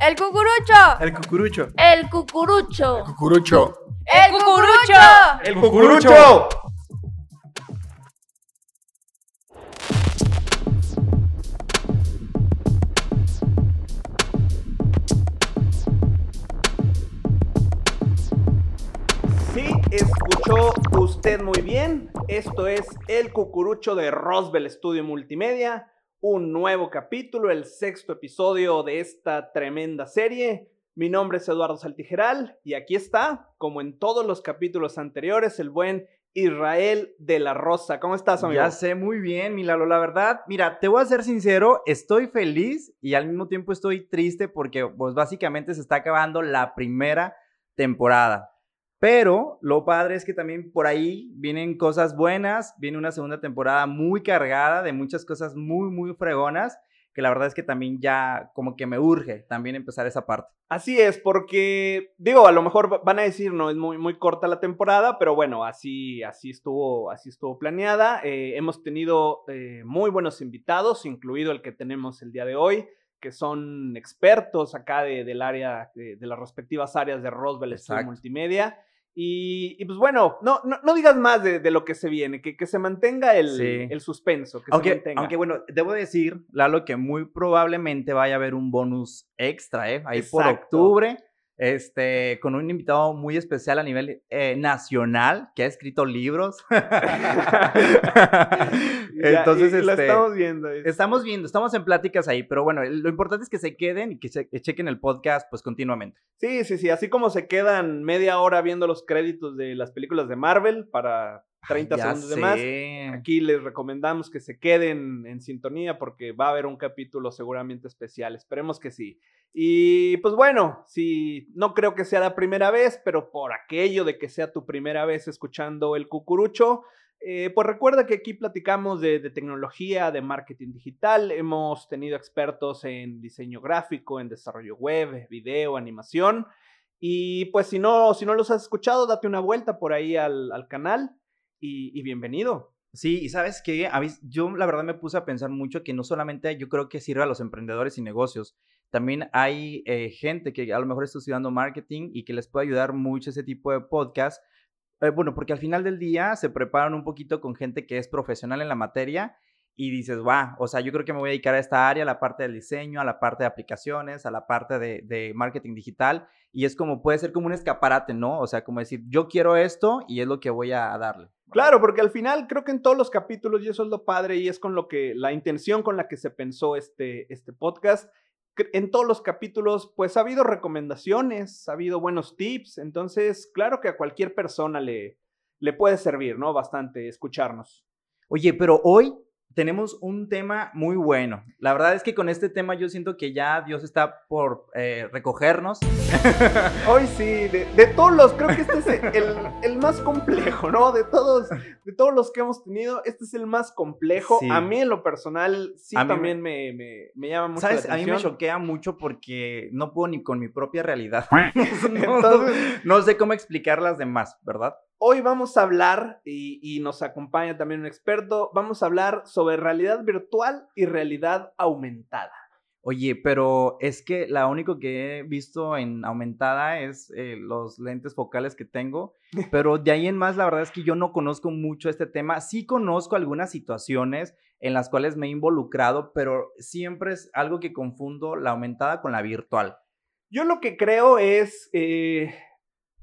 El cucurucho. El cucurucho. El cucurucho. Cucurucho. El cucurucho. El cucurucho. Sí, escuchó usted muy bien. Esto es El Cucurucho de Roswell Studio Multimedia. Un nuevo capítulo, el sexto episodio de esta tremenda serie. Mi nombre es Eduardo Saltijeral y aquí está, como en todos los capítulos anteriores, el buen Israel de la Rosa. ¿Cómo estás, amigo? Ya sé muy bien, Milalo. La verdad, mira, te voy a ser sincero, estoy feliz y al mismo tiempo estoy triste porque, pues, básicamente se está acabando la primera temporada. Pero lo padre es que también por ahí vienen cosas buenas, viene una segunda temporada muy cargada de muchas cosas muy, muy fregonas, que la verdad es que también ya como que me urge también empezar esa parte. Así es, porque digo, a lo mejor va- van a decir, no, es muy, muy corta la temporada, pero bueno, así, así, estuvo, así estuvo planeada. Eh, hemos tenido eh, muy buenos invitados, incluido el que tenemos el día de hoy, que son expertos acá de- del área, de, de las respectivas áreas de Roswell. Multimedia. Y, y, pues bueno, no, no, no digas más de, de lo que se viene, que, que se mantenga el, Sí. el suspenso. Que se Aunque, mantenga. aunque bueno, debo decir, Lalo, que muy probablemente vaya a haber un bonus extra, ¿eh? Ahí por octubre, este, con un invitado muy especial a nivel eh, nacional, que ha escrito libros. Ya, Entonces, y- y lo este, estamos viendo. es- estamos viendo, estamos en pláticas ahí, pero bueno, lo importante es que se queden y que se- que chequen el podcast, pues, continuamente. Sí, sí, sí. Así como se quedan media hora viendo los créditos de las películas de Marvel para 30 Ya segundos de más. sé. Aquí les recomendamos que se queden en sintonía porque va a haber un capítulo seguramente especial. Esperemos que sí. Y pues bueno, sí, no creo que sea la primera vez, pero por aquello de que sea tu primera vez escuchando el cucurucho, eh, pues recuerda que aquí platicamos de, de tecnología, de marketing digital. Hemos tenido expertos en diseño gráfico, en desarrollo web, video, animación. Y pues si no, si no los has escuchado, date una vuelta por ahí al, al canal y, bienvenido. Sí, y sabes mí- yo la verdad me puse a pensar mucho que no solamente yo creo que sirve a los emprendedores y negocios, también hay eh, gente que a lo mejor está estudiando marketing y que les puede ayudar mucho ese tipo de podcast. Eh, bueno, porque al final del día se preparan un poquito con gente que es profesional en la materia y dices, va, o sea, yo creo que me voy a dedicar a esta área, a la parte del diseño, a la parte de aplicaciones, a la parte de, de marketing digital y es como, puede ser como un escaparate, ¿no? O sea, como decir, yo quiero esto y es lo que voy a darle. Claro, porque al final creo que en todos los capítulos, y eso es lo padre, y es con lo que, la intención con la que se pensó este, este podcast, en todos los capítulos, pues ha habido recomendaciones, ha habido buenos tips, entonces, claro que a cualquier persona le, le puede servir, ¿no? Bastante escucharnos. Oye, pero hoy tenemos un tema muy bueno. La verdad es que con este tema yo siento que ya Dios está por eh, recogernos. Hoy sí, de, de todos los, creo que este es el, el más complejo, ¿no? De todos, de todos los que hemos tenido, este es el más complejo. Sí. A mí en lo personal sí A también me, me, me llama mucho ¿Sabes? la A mí me atención. choquea mucho porque no puedo ni con mi propia realidad. Entonces, no sé cómo explicar las demás, ¿verdad? Hoy vamos a hablar, y, y nos acompaña también un experto, vamos a hablar sobre realidad virtual y realidad aumentada. Oye, pero es que la único que he visto en aumentada es eh, los lentes focales que tengo, pero de ahí en más la verdad es que yo no conozco mucho este tema. Sí conozco algunas situaciones en las cuales me he involucrado, pero siempre es algo que confundo la aumentada con la virtual. Yo lo que creo es, eh,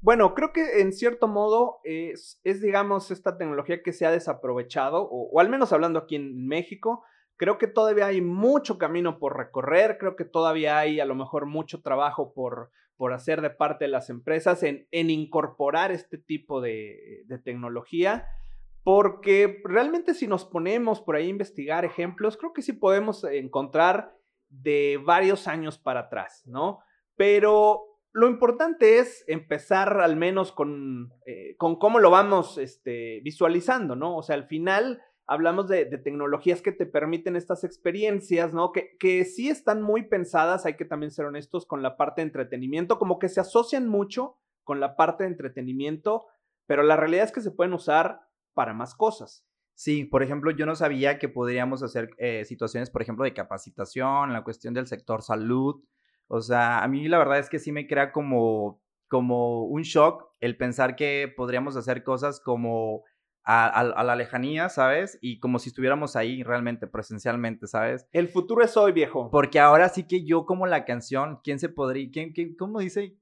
bueno, creo que en cierto modo es, es, digamos, esta tecnología que se ha desaprovechado, o, o al menos hablando aquí en México, creo que todavía hay mucho camino por recorrer, creo que todavía hay a lo mejor mucho trabajo por, por hacer de parte de las empresas en, en incorporar este tipo de, de tecnología. Porque realmente si nos ponemos por ahí a investigar ejemplos, creo que sí podemos encontrar de varios años para atrás, ¿no? Pero lo importante es empezar al menos con, eh, con cómo lo vamos este, visualizando, ¿no? O sea, al final hablamos de, de, tecnologías que te permiten estas experiencias, ¿no? Que, que sí están muy pensadas, hay que también ser honestos con la parte de entretenimiento, como que se asocian mucho con la parte de entretenimiento, pero la realidad es que se pueden usar para más cosas. Sí, por ejemplo, yo no sabía que podríamos hacer eh, situaciones, por ejemplo, de capacitación, la cuestión del sector salud, O sea, a mí la verdad es que sí me crea como, como un shock el pensar que podríamos hacer cosas como a, a- a la lejanía, ¿sabes? Y como si estuviéramos ahí realmente, presencialmente, ¿sabes? El futuro es hoy, viejo. Porque ahora sí que yo como la canción, ¿quién se podría, quién, quién, cómo dice?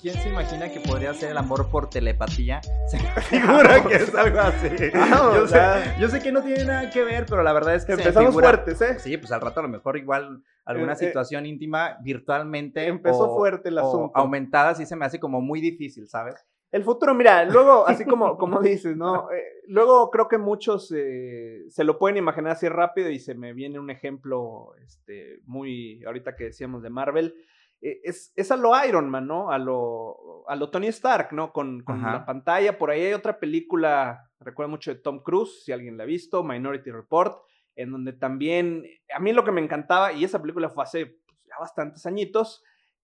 ¿Quién se imagina que podría hacer el amor por telepatía? Se me figura que es algo así. Vamos, Yo sé, ya. yo sé que no tiene nada que ver, pero la verdad es que se me Empezamos figura- fuertes, ¿eh? Sí, pues al rato a lo mejor igual alguna Eh, eh, situación íntima virtualmente Empezó o- fuerte el asunto. aumentada sí se me hace como muy difícil, ¿sabes? El futuro, mira, luego, así como, como dices, ¿no? Eh, luego creo que muchos se lo pueden imaginar así rápido y se me viene un ejemplo este, muy, ahorita que decíamos de Marvel, es, es a lo Iron Man, ¿no? A lo, a lo Tony Stark, ¿no? Con, con la pantalla. Por ahí hay otra película, recuerdo mucho de Tom Cruise, si alguien la ha visto, Minority Report, en donde también, a mí lo que me encantaba, y esa película fue hace pues, ya bastantes añitos,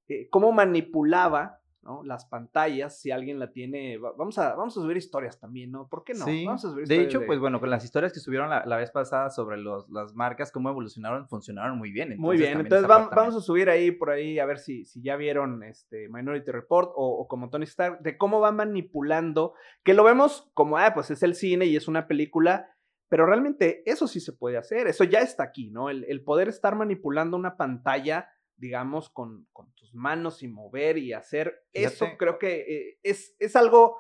eh, cómo manipulaba ¿no? las pantallas, si alguien la tiene, va- vamos a, vamos a subir historias también, ¿no? ¿Por qué no? Sí. Vamos a subir De hecho, pues bueno, con las historias que subieron la, la vez pasada sobre los, las marcas, cómo evolucionaron, funcionaron muy bien. Muy bien, entonces esa vam- parte vamos, a subir ahí por ahí a ver si, si ya vieron este Minority Report o, o como Tony Stark, de cómo va manipulando, que lo vemos como, ah, pues es el cine y es una película, pero realmente eso sí se puede hacer, eso ya está aquí, ¿no? El, el poder estar manipulando una pantalla, digamos, con, con tus manos y mover y hacer, eso creo que eh, es, es algo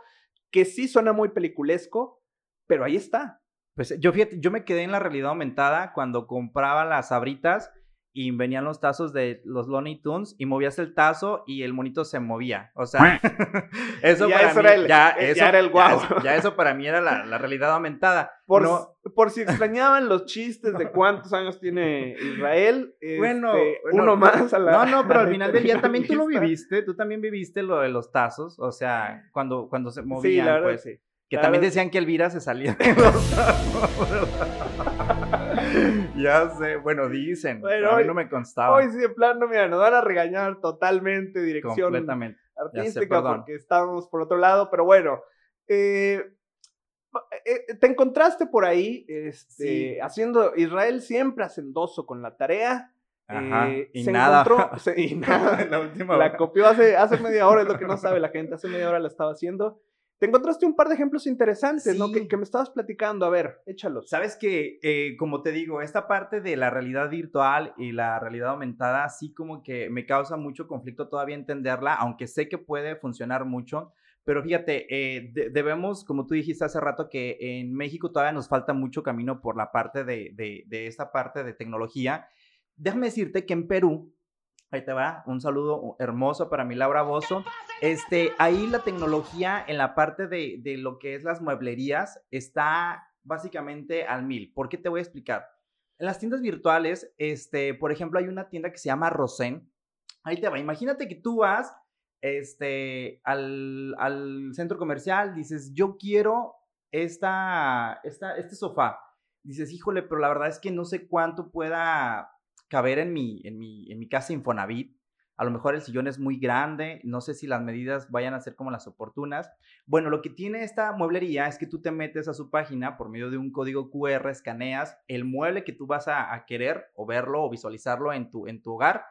que sí suena muy peliculesco, pero ahí está. Pues yo fíjate, yo me quedé en la realidad aumentada cuando compraba las sabritas y venían los tazos de los Looney Tunes y movías el tazo y el monito se movía. O sea, eso Ya para eso mí, era el- ya, eh, ya eso, era el guau. ya eso para mí era la, la realidad aumentada. Por, No, por si extrañaban los chistes de cuántos años tiene Israel, Bueno, este, bueno, uno más a la. No, no, pero al final del día también tú lo viviste, tú también viviste lo de los tazos, o sea, cuando, cuando se movían, Sí, la verdad pues, que sí. que la también verdad- decían que Elvira se salía de los tazos. Ya sé, bueno, dicen, Bueno, pero a mí no me constaba Hoy sí, de plano, mira, nos van a regañar totalmente dirección completamente. artística perdón. porque estábamos por otro lado, pero bueno. eh, eh, te encontraste por ahí este, Sí. haciendo Israel siempre hacendoso con la tarea. Ajá, eh, y se nada. encontró- se- y nada. la última La copió hace, hace media hora, es lo que no sabe la gente. Hace media hora la estaba haciendo. Te encontraste un par de ejemplos interesantes, ¿no? Sí. Que, que me estabas platicando. A ver, échalos. Sabes que, eh, como te digo, esta parte de la realidad virtual y la realidad aumentada, sí como que me causa mucho conflicto todavía entenderla, aunque sé que puede funcionar mucho. Pero fíjate, eh, de- debemos, como tú dijiste hace rato, que en México todavía nos falta mucho camino por la parte de, de, de esta parte de tecnología. Déjame decirte que en Perú, ahí te va, un saludo hermoso para mi Laura Bozo. Este, ahí la tecnología en la parte de, de lo que es las mueblerías está básicamente al mil. ¿Por qué te voy a explicar? En las tiendas virtuales, este, por ejemplo, hay una tienda que se llama Rosen. Ahí te va. Imagínate que tú vas este, al, al centro comercial, dices, yo quiero esta, esta, este sofá. Dices, híjole, pero la verdad es que no sé cuánto pueda caber en mi, en mi, en mi casa Infonavit. A lo mejor el sillón es muy grande, no sé si las medidas vayan a ser como las oportunas. Bueno, lo que tiene esta mueblería es que tú te metes a su página por medio de un código QR, escaneas el mueble que tú vas a, querer o verlo o visualizarlo en tu, en tu hogar.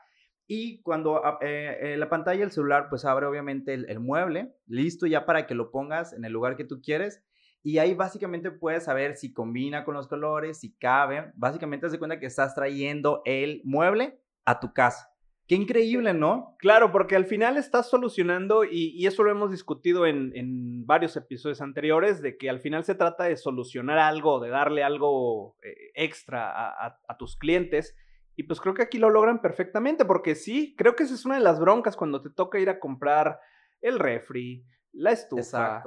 Y cuando ah, eh, eh, la pantalla del celular pues abre obviamente el mueble, listo ya para que lo pongas en el lugar que tú quieres. Y ahí básicamente puedes saber si combina con los colores, si cabe. Básicamente te das cuenta que estás trayendo el mueble a tu casa. Qué increíble, ¿no? Claro, porque al final estás solucionando, y, y eso lo hemos discutido en, en varios episodios anteriores, de que al final se trata de solucionar algo, de darle algo eh, extra a, a- a tus clientes. Y pues creo que aquí lo logran perfectamente, porque sí, creo que esa es una de las broncas cuando te toca ir a comprar el refri, la estufa,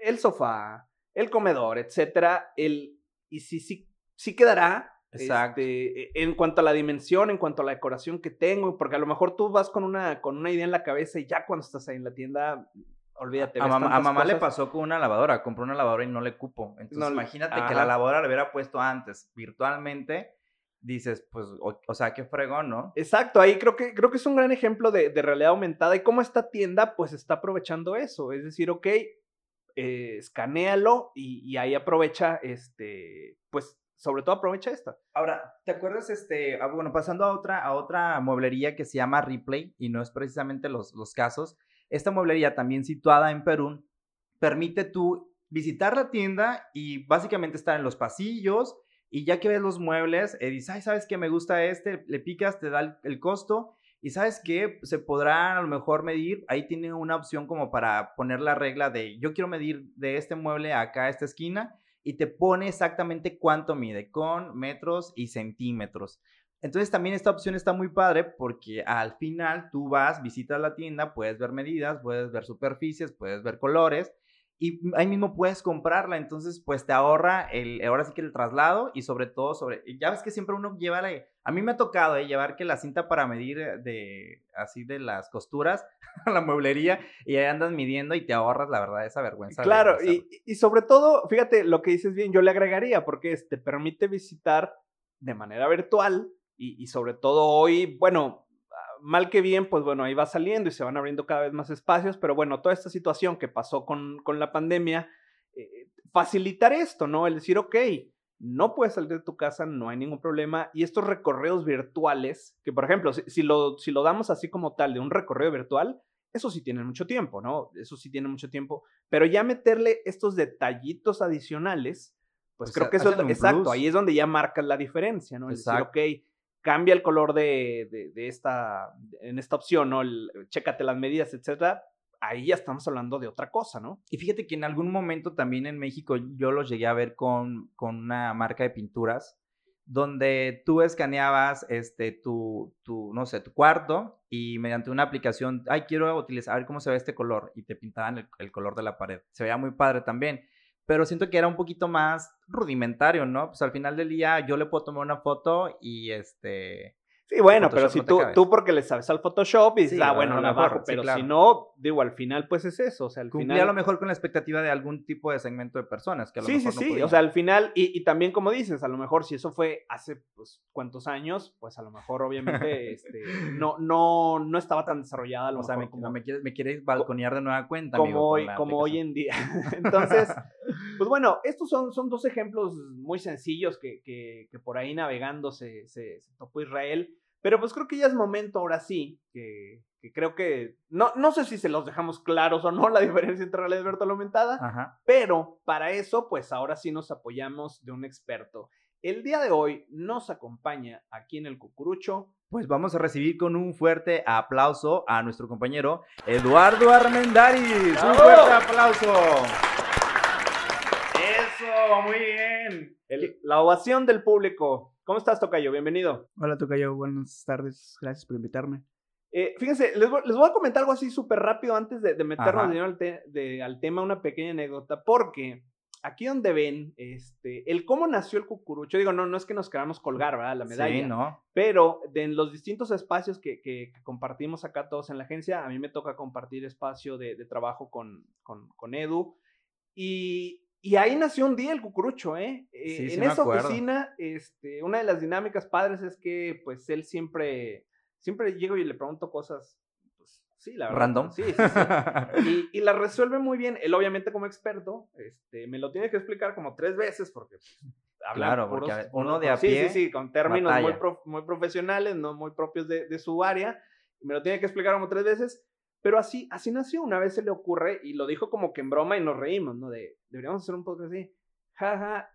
el sofá, el comedor, etcétera. El, y sí, sí, sí quedará. Exacto. este, en cuanto a la dimensión, en cuanto a la decoración que tengo, porque a lo mejor tú vas con una, con una idea en la cabeza y ya cuando estás ahí en la tienda, olvídate. A mamá, a le pasó con una lavadora, compró una lavadora y no le cupo. Entonces No imagínate que la lavadora le hubiera puesto antes virtualmente, dices, pues, o, o sea, qué fregón, ¿no? Exacto, ahí creo que, creo que es un gran ejemplo de, de realidad aumentada y cómo esta tienda pues está aprovechando eso. Es decir, ok, eh, escanéalo y, ahí aprovecha, este, pues sobre todo aprovecha esta. Ahora, ¿te acuerdas, este, ah, bueno, pasando a otra, a otra mueblería que se llama Replay, y no es precisamente los, los casos, esta mueblería también situada en Perú, permite tú visitar la tienda y básicamente estar en los pasillos, y ya que ves los muebles, eh, dices, ay, ¿sabes qué? Me gusta este, le picas, te da el costo, y sabes qué, se podrá a lo mejor medir, ahí tiene una opción como para poner la regla de, yo quiero medir de este mueble acá a esta esquina, y te pone exactamente cuánto mide con metros y centímetros. Entonces también esta opción está muy padre porque al final tú vas, visitas la tienda, puedes ver medidas, puedes ver superficies, puedes ver colores y ahí mismo puedes comprarla, entonces pues te ahorra el, ahora sí que el traslado y sobre todo sobre, ya ves que siempre uno lleva la, a mí me ha tocado eh, llevar que la cinta para medir eh, de, así de las costuras a la mueblería y ahí andas midiendo y te ahorras la verdad esa vergüenza. Claro, y, y, sobre todo, fíjate, lo que dices bien, yo le agregaría porque te permite visitar de manera virtual y, y sobre todo hoy, bueno, mal que bien, pues bueno, ahí va saliendo y se van abriendo cada vez más espacios, pero bueno, toda esta situación que pasó con, con la pandemia, eh, facilitar esto, ¿no? El decir, ok, no puedes salir de tu casa, no hay ningún problema, y estos recorridos virtuales, que por ejemplo, si, si, lo, si lo damos así como tal de un recorrido virtual, eso sí tiene mucho tiempo, ¿no? Eso sí tiene mucho tiempo, pero ya meterle estos detallitos adicionales, pues, creo que eso es, exacto, ahí es donde ya marcas la diferencia, ¿no? Es decir, ok, cambia el color de, de, esta, en esta opción, ¿no? Chécate las medidas, etcétera. Ahí ya estamos hablando de otra cosa, ¿no? Y fíjate que en algún momento también en México yo los llegué a ver con, con una marca de pinturas donde tú escaneabas este, tu, tu, no sé, tu cuarto y mediante una aplicación, ay, quiero utilizar, a ver cómo se ve este color y te pintaban el, el color de la pared. Se veía muy padre también pero siento que era un poquito más rudimentario, ¿no? Pues al final del día yo le puedo tomar una foto y este Sí, bueno, pero si tú, tú porque le sabes al Photoshop y dices, ah, bueno, la bajo, pero si no, digo, al final pues es eso, o sea, al Cumplía final... a lo mejor con la expectativa de algún tipo de segmento de personas que a lo sí, mejor sí, no sí, podían. o sea, al final, y, y, también como dices, a lo mejor si eso fue hace, pues, cuántos años, pues a lo mejor obviamente, este, no, no, no estaba tan desarrollada, a lo o sea, me, como, me, quieres, me quieres balconear de nueva cuenta, como amigo, hoy, como hoy en día. Entonces, pues bueno, estos son, son dos ejemplos muy sencillos que, que, que por ahí navegando se, se, se topó Israel. Pero pues creo que ya es momento ahora sí, que, que, creo que, no, no sé si se los dejamos claros o no la diferencia entre realidad virtual aumentada, Ajá. pero para eso pues ahora sí nos apoyamos de un experto. El día de hoy nos acompaña aquí en el Cucurucho. Pues vamos a recibir con un fuerte aplauso a nuestro compañero Eduardo Armendaris. ¡Un fuerte aplauso! Eso, muy bien. El- la ovación del público. ¿Cómo estás, Tocayo? Bienvenido. Hola Tocayo, buenas tardes, gracias por invitarme. Eh, fíjense, les voy, les voy a comentar algo así súper rápido antes de, de meternos al, te- de- al tema, una pequeña anécdota, porque aquí donde ven este, el cómo nació el cucurucho, digo, no, no es que nos queramos colgar, ¿verdad? La medalla, Sí, ¿no? pero de, en los distintos espacios que, que- que compartimos acá todos en la agencia, a mí me toca compartir espacio de, de trabajo con, con, con Edu, y, y ahí nació un día el cucurucho, ¿eh? Eh, Sí, sí en esa oficina, este, una de las dinámicas padres es que, pues, él siempre, siempre llego y le pregunto cosas, pues, sí, la verdad. Random. Sí, sí, sí. Y, y la resuelve muy bien. Él, obviamente, como experto, este, me lo tiene que explicar como tres veces porque pues, Claro, puros- porque uno de a sí, pie Sí, sí, con términos muy, prof- muy profesionales, no muy propios de, de su área. Me lo tiene que explicar como tres veces. Pero así, así nació. Una vez se le ocurre y lo dijo como que en broma y nos reímos, ¿no? De, deberíamos hacer un podcast así. Jaja.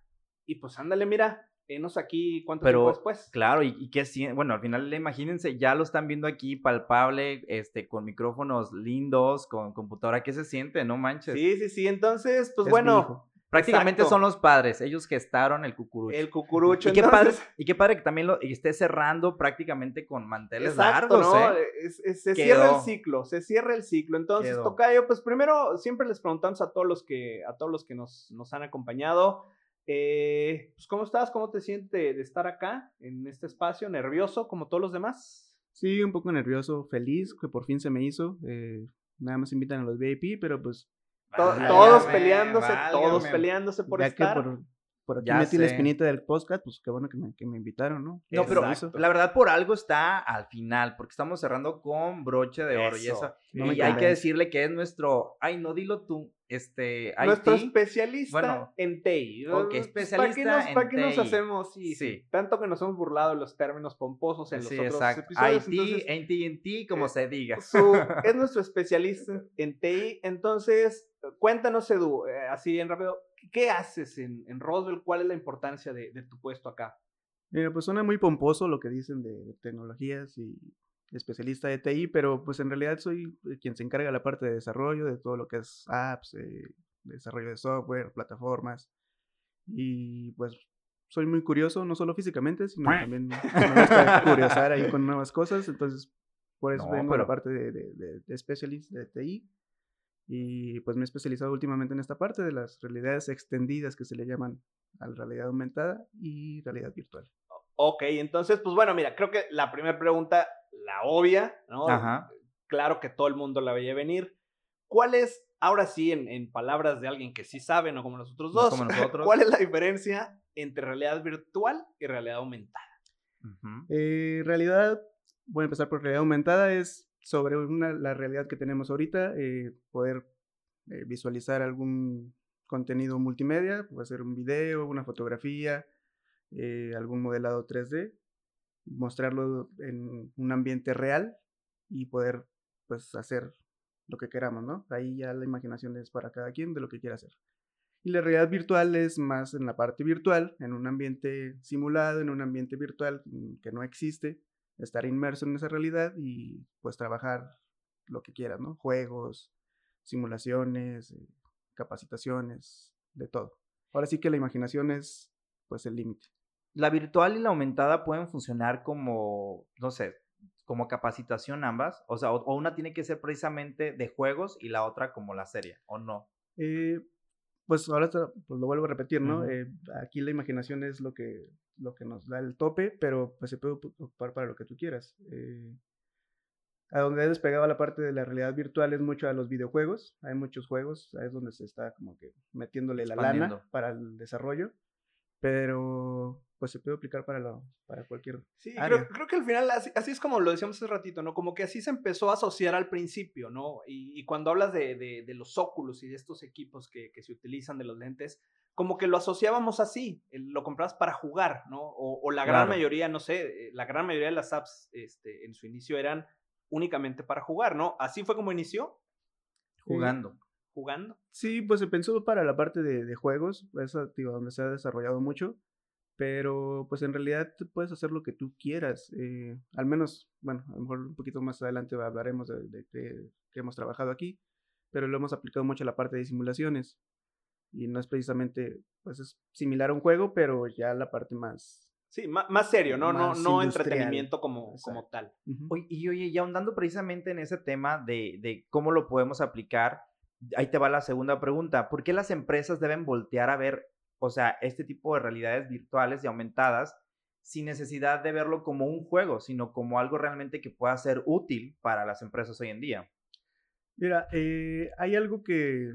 Y pues ándale, mira, enos aquí cuánto Pero, tiempo después. Claro, y, y que bueno, al final imagínense, ya lo están viendo aquí palpable, este, con micrófonos lindos, con computadora, ¿qué se siente? No manches. Sí, sí, sí. Entonces, pues Es bueno. Prácticamente exacto. son los padres, ellos gestaron el cucurucho. el cucurucho. y qué padre, y qué padre que también lo y esté cerrando prácticamente con manteles Exacto, largos, ¿no? ¿eh? Es- es- se Quedó. cierra el ciclo, se cierra el ciclo. Entonces, Quedó. Tocayo, pues primero siempre les preguntamos a todos los que, a todos los que nos, nos han acompañado, eh, pues, ¿cómo estás? ¿Cómo te sientes de estar acá en este espacio? ¿Nervioso como todos los demás? Sí, un poco nervioso, feliz que por fin se me hizo. eh, nada más invitan a los VIP, pero pues To- todos peleándose, todos peleándose por ya estar. que por por aquí Ya metí la sé. espinita del podcast, pues qué bueno que me, que me invitaron, ¿no? No, pero Exacto. la verdad por algo está al final, porque estamos cerrando con broche de oro y Eso. No y hay que decirle que es nuestro, ay, no dilo tú, este, Nuestro IT. especialista Bueno, en TI. ok, ¿Para qué especialista nos, en ¿para qué nos hacemos? Sí, sí. Tanto que nos hemos burlado de los términos pomposos en los Sí, otros exacto. episodios. IT, entonces, AT&T, como eh, se diga. su- es nuestro especialista en TI. Entonces, cuéntanos, Edu, eh, así en rápido, ¿qué haces en, en Roswell? ¿Cuál es la importancia de, de tu puesto acá? Mira, pues suena muy pomposo lo que dicen de tecnologías y especialista de TI, pero pues en realidad soy eh, quien se encarga de la parte de desarrollo, de todo lo que es apps, eh, desarrollo de software, plataformas. Y pues soy muy curioso, no solo físicamente, sino también me gusta curiosar ahí con nuevas cosas. Entonces, por eso No, vengo a la pero- parte de, de, de, de specialist de TI. Y pues me he especializado últimamente en esta parte de las realidades extendidas que se le llaman a la realidad aumentada y realidad virtual. Ok, entonces, pues bueno, mira, creo que la primera pregunta, la obvia, ¿no? Ajá. Claro que todo el mundo la veía venir. ¿Cuál es, ahora sí, en, en palabras de alguien que sí sabe, no como nosotros No dos, como nosotros. cuál es la diferencia entre realidad virtual y realidad aumentada? Ujú. Eh, realidad, voy a empezar por realidad aumentada, es sobre una, la realidad que tenemos ahorita, eh, poder eh, visualizar algún contenido multimedia, puede ser un video, una fotografía, eh, algún modelado 3D, mostrarlo en un ambiente real y poder pues hacer lo que queramos, ¿no? Ahí ya la imaginación es para cada quien de lo que quiera hacer. Y la realidad virtual es más en la parte virtual, en un ambiente simulado, en un ambiente virtual mm, que no existe, estar inmerso en esa realidad y pues trabajar lo que quieras, ¿no? Juegos, simulaciones, eh, capacitaciones, de todo. Ahora sí que la imaginación es pues el límite. La virtual y la aumentada pueden funcionar como, no sé, como capacitación ambas. O sea, o, o una tiene que ser precisamente de juegos y la otra como la serie, ¿o no? Eh, pues ahora pues lo vuelvo a repetir, ¿no? Ujú. Eh, aquí la imaginación es lo que, lo que nos da el tope, pero pues se puede ocu- ocupar para lo que tú quieras. Eh, a donde he despegado la parte de la realidad virtual es mucho a los videojuegos. Hay muchos juegos, es donde se está como que metiéndole la lana para el desarrollo, pero pues se puede aplicar para, lo, para cualquier Sí, área. creo, creo que al final así, así es como lo decíamos hace ratito, ¿no? Como que así se empezó a asociar al principio, ¿no? Y, y cuando hablas de, de- de los óculos y de estos equipos que, que se utilizan de los lentes, como que lo asociábamos así, lo comprabas para jugar, ¿no? O, o la gran Claro. mayoría, no sé, eh, la gran mayoría de las apps este, en su inicio eran únicamente para jugar, ¿no? Así fue como inició, Jugando. jugando. Sí, pues se pensó para la parte de, de juegos, es digo, donde se ha desarrollado mucho, pero pues en realidad tú puedes hacer lo que tú quieras. eh, al menos, bueno, a lo mejor un poquito más adelante hablaremos de, de qué qué hemos trabajado aquí, pero lo hemos aplicado mucho a la parte de simulaciones. Y no es precisamente, pues es similar a un juego, pero ya la parte más... Sí, má- más serio, ¿no? Más no no entretenimiento como, como tal. Ujú. Oye, y oye, y ahondando precisamente en ese tema de, de cómo lo podemos aplicar, ahí te va la segunda pregunta. ¿Por qué las empresas deben voltear a ver, o sea, este tipo de realidades virtuales y aumentadas sin necesidad de verlo como un juego, sino como algo realmente que pueda ser útil para las empresas hoy en día? Mira, eh, hay algo que.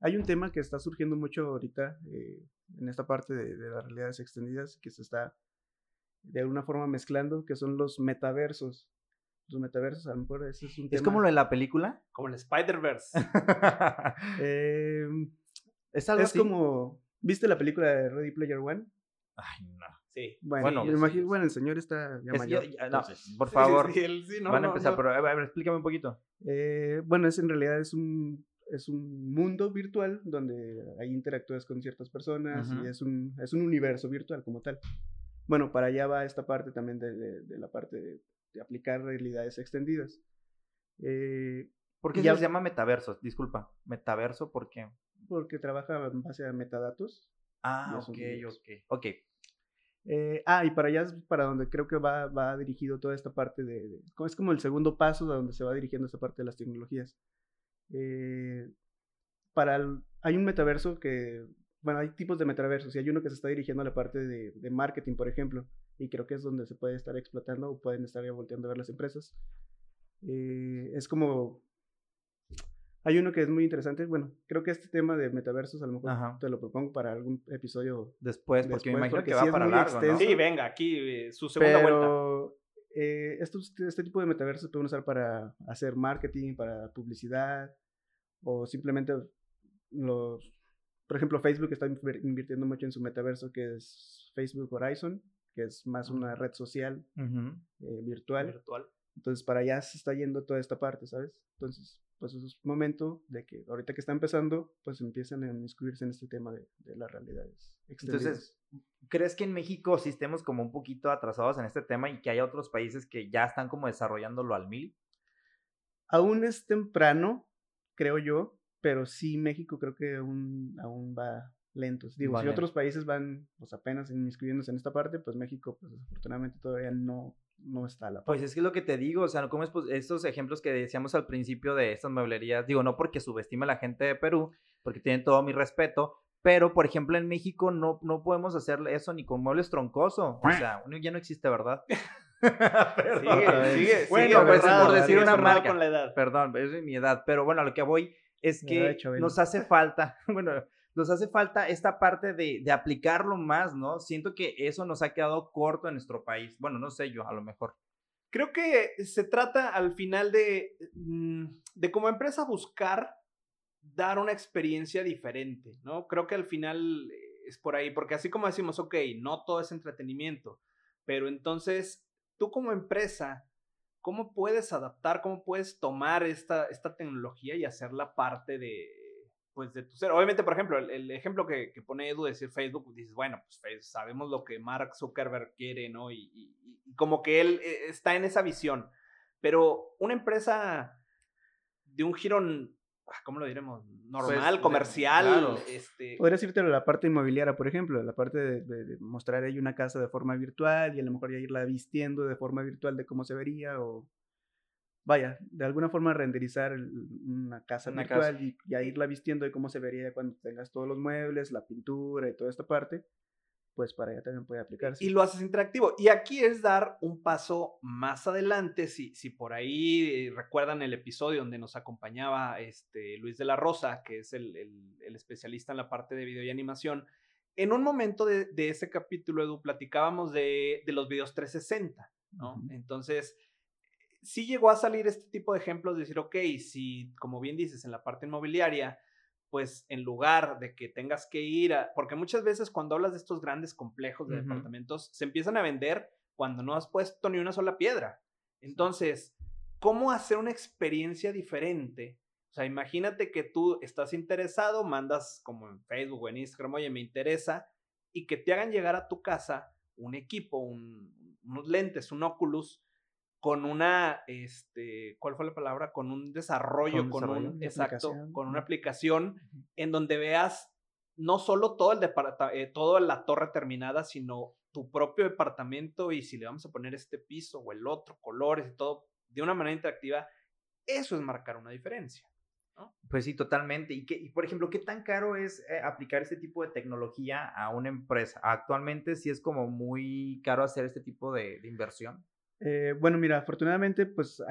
Hay un tema que está surgiendo mucho ahorita eh, en esta parte de, de las realidades extendidas que se está de alguna forma mezclando, que son los metaversos. Los metaversos, a lo mejor ese es un ¿Es tema. como lo de la película? Como el Spider-Verse. Eh, es algo es así? como. ¿Viste la película de Ready Player One? Ay, no. Sí. Bueno, Bueno, me imagino- sí. bueno, el señor está ya Es- mayor. yo- ya- no, entonces- por favor, sí, el- sí, no, van a no, empezar, no. pero a ver, explícame un poquito. Eh, bueno, es en realidad es un, es un mundo virtual donde ahí interactúas con ciertas personas y es un, es un universo virtual como tal. Bueno, para allá va esta parte también de, de- de la parte de, de aplicar realidades extendidas. Eh, ¿Por qué Ya- se llama metaverso? Disculpa, metaverso, ¿por qué? Porque trabaja en base a metadatos. Ah, ok, ok. Ok, Eh, ah, y para allá es para donde creo que va, va dirigido toda esta parte de, de- Es como el segundo paso de donde se va dirigiendo esta parte de las tecnologías. Eh, para el- hay un metaverso que... Bueno, hay tipos de metaversos y hay uno que se está dirigiendo a la parte de, de marketing, por ejemplo, y creo que es donde se puede estar explotando o pueden estar ya volteando a ver las empresas. Eh, es como... Hay uno que es muy interesante. Bueno, creo que este tema de metaversos a lo mejor Ajá. te lo propongo para algún episodio. Después, porque me imagino porque que sí va para largo, ¿no? extenso. Sí, venga, aquí eh, su segunda vuelta. Pero eh, estos- este tipo de metaversos pueden usar para hacer marketing, para publicidad o simplemente los... Por ejemplo, Facebook está invirtiendo mucho en su metaverso que es Facebook Horizon, que es más una red social eh, virtual. Virtual. Entonces, para allá se está yendo toda esta parte, ¿sabes? Entonces, pues es momento de que ahorita que está empezando, pues empiecen a inscribirse en este tema de, de las realidades extendidas. Entonces, ¿crees que en México sí estemos como un poquito atrasados en este tema y que hay otros países que ya están como desarrollándolo al mil? aún es temprano, creo yo, pero sí México creo que aún, aún va lentos. Digo, Va si lento. otros países van pues apenas inscribiéndose en esta parte, pues México pues desafortunadamente todavía no, no está la. Pues es que es lo que te digo, o sea, ¿cómo es pos- estos ejemplos que decíamos al principio de estas mueblerías? Digo, no porque subestime a la gente de Perú, porque tienen todo mi respeto, pero por ejemplo en México no, no podemos hacer eso ni con muebles troncoso. O sea, ya no existe, ¿verdad? Perdón. Sigue, sigue, Bueno, sigue pues, por decir una marca. con la edad. Perdón, es mi edad, pero bueno, a lo que voy es que Chabelo. nos hace falta, bueno, nos hace falta esta parte de, de aplicarlo más, ¿no? Siento que eso nos ha quedado corto en nuestro país. Bueno, no sé yo, a lo mejor. Creo que se trata al final de, mm, de como empresa buscar dar una experiencia diferente, ¿no? Creo que al final es por ahí, porque así como decimos, ok, no todo es entretenimiento, pero entonces tú como empresa, ¿cómo puedes adaptar, cómo puedes tomar esta, esta tecnología y hacerla parte de, pues, de tu ser? Obviamente, por ejemplo, el, el ejemplo que, que pone Edu de decir Facebook, dices, bueno, pues sabemos lo que Mark Zuckerberg quiere, ¿no? Y, y- y como que él eh, está en esa visión. Pero una empresa de un giro, ah, ¿cómo lo diremos? Normal, Pues, de- comercial, claro. este... Podrías irte a la parte inmobiliaria, por ejemplo, la parte de, de- de mostrar ahí una casa de forma virtual y a lo mejor ya irla vistiendo de forma virtual de cómo se vería o vaya, de alguna forma renderizar una casa Una virtual casa. Y, y a irla vistiendo de cómo se vería cuando tengas todos los muebles, la pintura y toda esta parte, pues para allá también puede aplicarse. Y lo haces interactivo. Y aquí es dar un paso más adelante. Si, si por ahí recuerdan el episodio donde nos acompañaba este, Luis de la Rosa, que es el, el- el especialista en la parte de video y animación, en un momento de, de ese capítulo, Edu, platicábamos de, de los videos 360, ¿no? Entonces, sí llegó a salir este tipo de ejemplos de decir, ok, si, como bien dices, en la parte inmobiliaria, pues en lugar de que tengas que ir a, porque muchas veces cuando hablas de estos grandes complejos de departamentos, se empiezan a vender cuando no has puesto ni una sola piedra. Entonces, ¿cómo hacer una experiencia diferente? O sea, imagínate que tú estás interesado, mandas como en Facebook o en Instagram, oye, me interesa, y que te hagan llegar a tu casa un equipo, un- unos lentes, un Oculus, con una, este, ¿cuál fue la palabra? Con un desarrollo, Con un, exacto, con una aplicación en donde veas no solo todo el eh, toda la torre terminada, sino tu propio departamento y si le vamos a poner este piso o el otro, colores y todo, de una manera interactiva, eso es marcar una diferencia. Pues sí, totalmente. Y, que, y por ejemplo, ¿qué tan caro es eh, aplicar este tipo de tecnología a una empresa? Actualmente sí es como muy caro hacer este tipo de, de inversión. Eh, bueno, mira, afortunadamente, pues